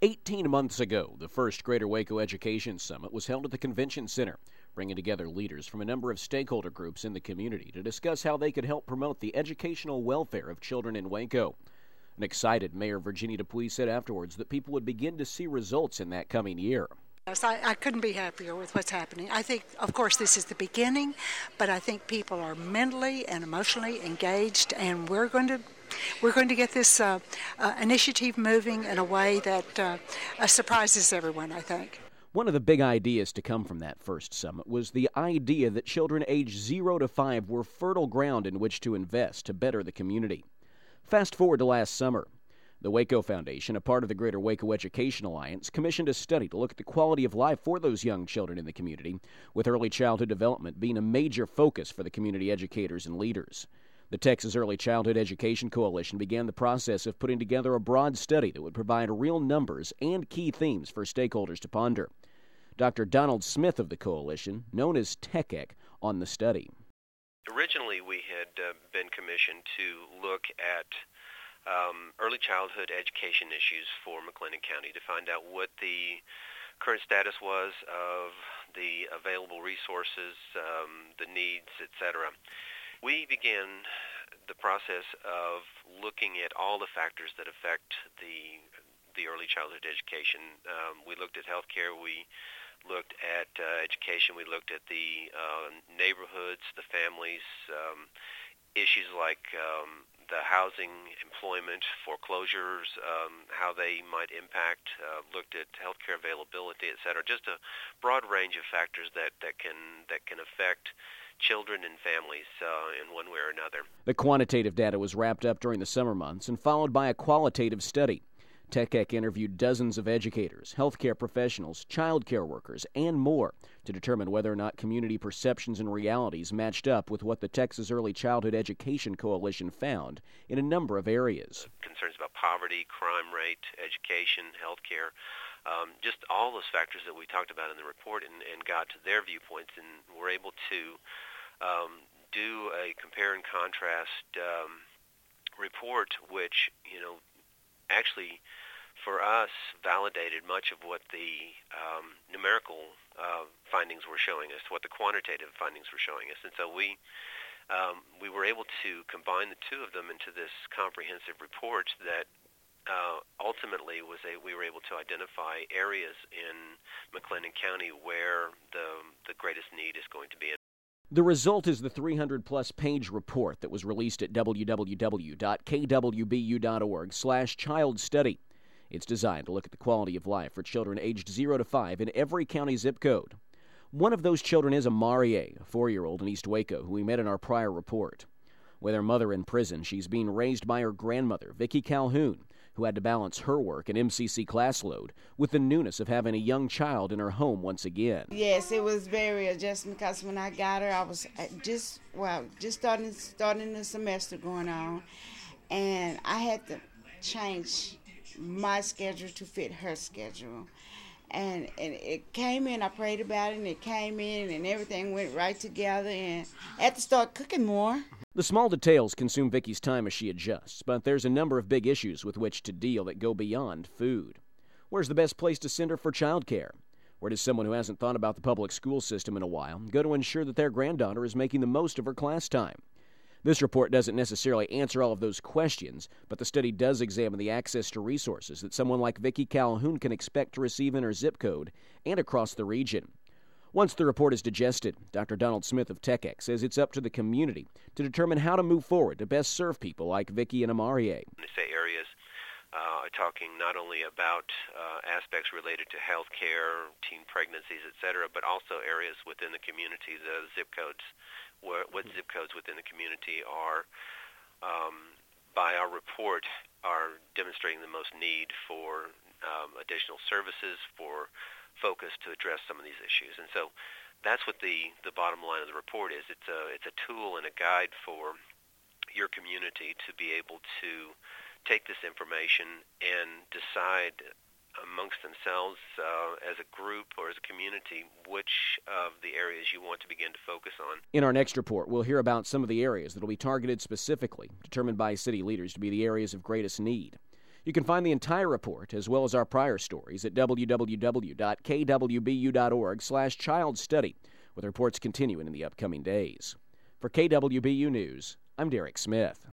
18 months ago, the first Greater Waco Education Summit was held at the Convention Center, bringing together leaders from a number of stakeholder groups in the community to discuss how they could help promote the educational welfare of children in Waco. An excited Mayor Virginia Dupuy said afterwards that people would begin to see results in that coming year. I, I, couldn't be happier with what's happening. I think, of course, this is the beginning, but I think people are mentally and emotionally engaged, and we're going to we're going to get this uh, uh, initiative moving in a way that uh, uh, surprises everyone, I think. One of the big ideas to come from that first summit was the idea that children aged 0 to 5 were fertile ground in which to invest to better the community. Fast forward to last summer. The Waco Foundation, a part of the Greater Waco Education Alliance, commissioned a study to look at the quality of life for those young children in the community, with early childhood development being a major focus for the community educators and leaders. The Texas Early Childhood Education Coalition began the process of putting together a broad study that would provide real numbers and key themes for stakeholders to ponder. Dr. Donald Smith of the coalition, known as TECEC, on the study. Originally, we had uh, been commissioned to look at um, early childhood education issues for McLennan County to find out what the current status was of the available resources, um, the needs, etc. We began the process of looking at all the factors that affect the the early childhood education. Um, we looked at healthcare. We looked at uh, education. We looked at the uh, neighborhoods, the families, um, issues like um, the housing, employment, foreclosures, um, how they might impact. Uh, looked at healthcare availability, et cetera. Just a broad range of factors that, that can that can affect children and families uh, in one way or another. The quantitative data was wrapped up during the summer months and followed by a qualitative study. TECEC interviewed dozens of educators, healthcare professionals, child care workers, and more to determine whether or not community perceptions and realities matched up with what the Texas Early Childhood Education Coalition found in a number of areas. Concerns about poverty, crime rate, education, healthcare, um, just all those factors that we talked about in the report and, and got to their viewpoints and were able to um, do a compare and contrast um, report, which you know actually for us validated much of what the um, numerical uh, findings were showing us, what the quantitative findings were showing us, and so we. Um, we were able to combine the two of them into this comprehensive report that uh, ultimately was a, we were able to identify areas in McLennan County where the the greatest need is going to be. The result is the 300 plus page report that was released at www.kwbu.org slash child study. It's designed to look at the quality of life for children aged 0 to 5 in every county zip code. One of those children is Amarie, a four year old in East Waco, who we met in our prior report. With her mother in prison, she's being raised by her grandmother, Vicki Calhoun, who had to balance her work and MCC class load with the newness of having a young child in her home once again. Yes, it was very adjusting because when I got her, I was uh, just well, just starting starting the semester going on, and I had to change my schedule to fit her schedule. And, and it came in, I prayed about it, and it came in, and everything went right together. And I had to start cooking more. The small details consume Vicky's time as she adjusts, but there's a number of big issues with which to deal that go beyond food. Where's the best place to send her for childcare? Where does someone who hasn't thought about the public school system in a while go to ensure that their granddaughter is making the most of her class time? This report doesn't necessarily answer all of those questions, but the study does examine the access to resources that someone like Vicki Calhoun can expect to receive in her zip code and across the region. Once the report is digested, Dr. Donald Smith of TECEC says it's up to the community to determine how to move forward to best serve people like Vicky and Amarie. Say areas uh, talking not only about uh, aspects related to health care, teen pregnancies, etc., but also areas within the community, the zip codes, where, what zip codes within the community are, um, by our report, are demonstrating the most need for um, additional services, for focus to address some of these issues. And so that's what the, the bottom line of the report is. It's a, it's a tool and a guide for your community to be able to take this information and decide amongst themselves uh, as a group or as a community which of the areas you want to begin to focus on. In our next report, we'll hear about some of the areas that will be targeted specifically, determined by city leaders to be the areas of greatest need. You can find the entire report as well as our prior stories at www.kwbu.org slash childstudy, with reports continuing in the upcoming days. For KWBU News, I'm Derek Smith.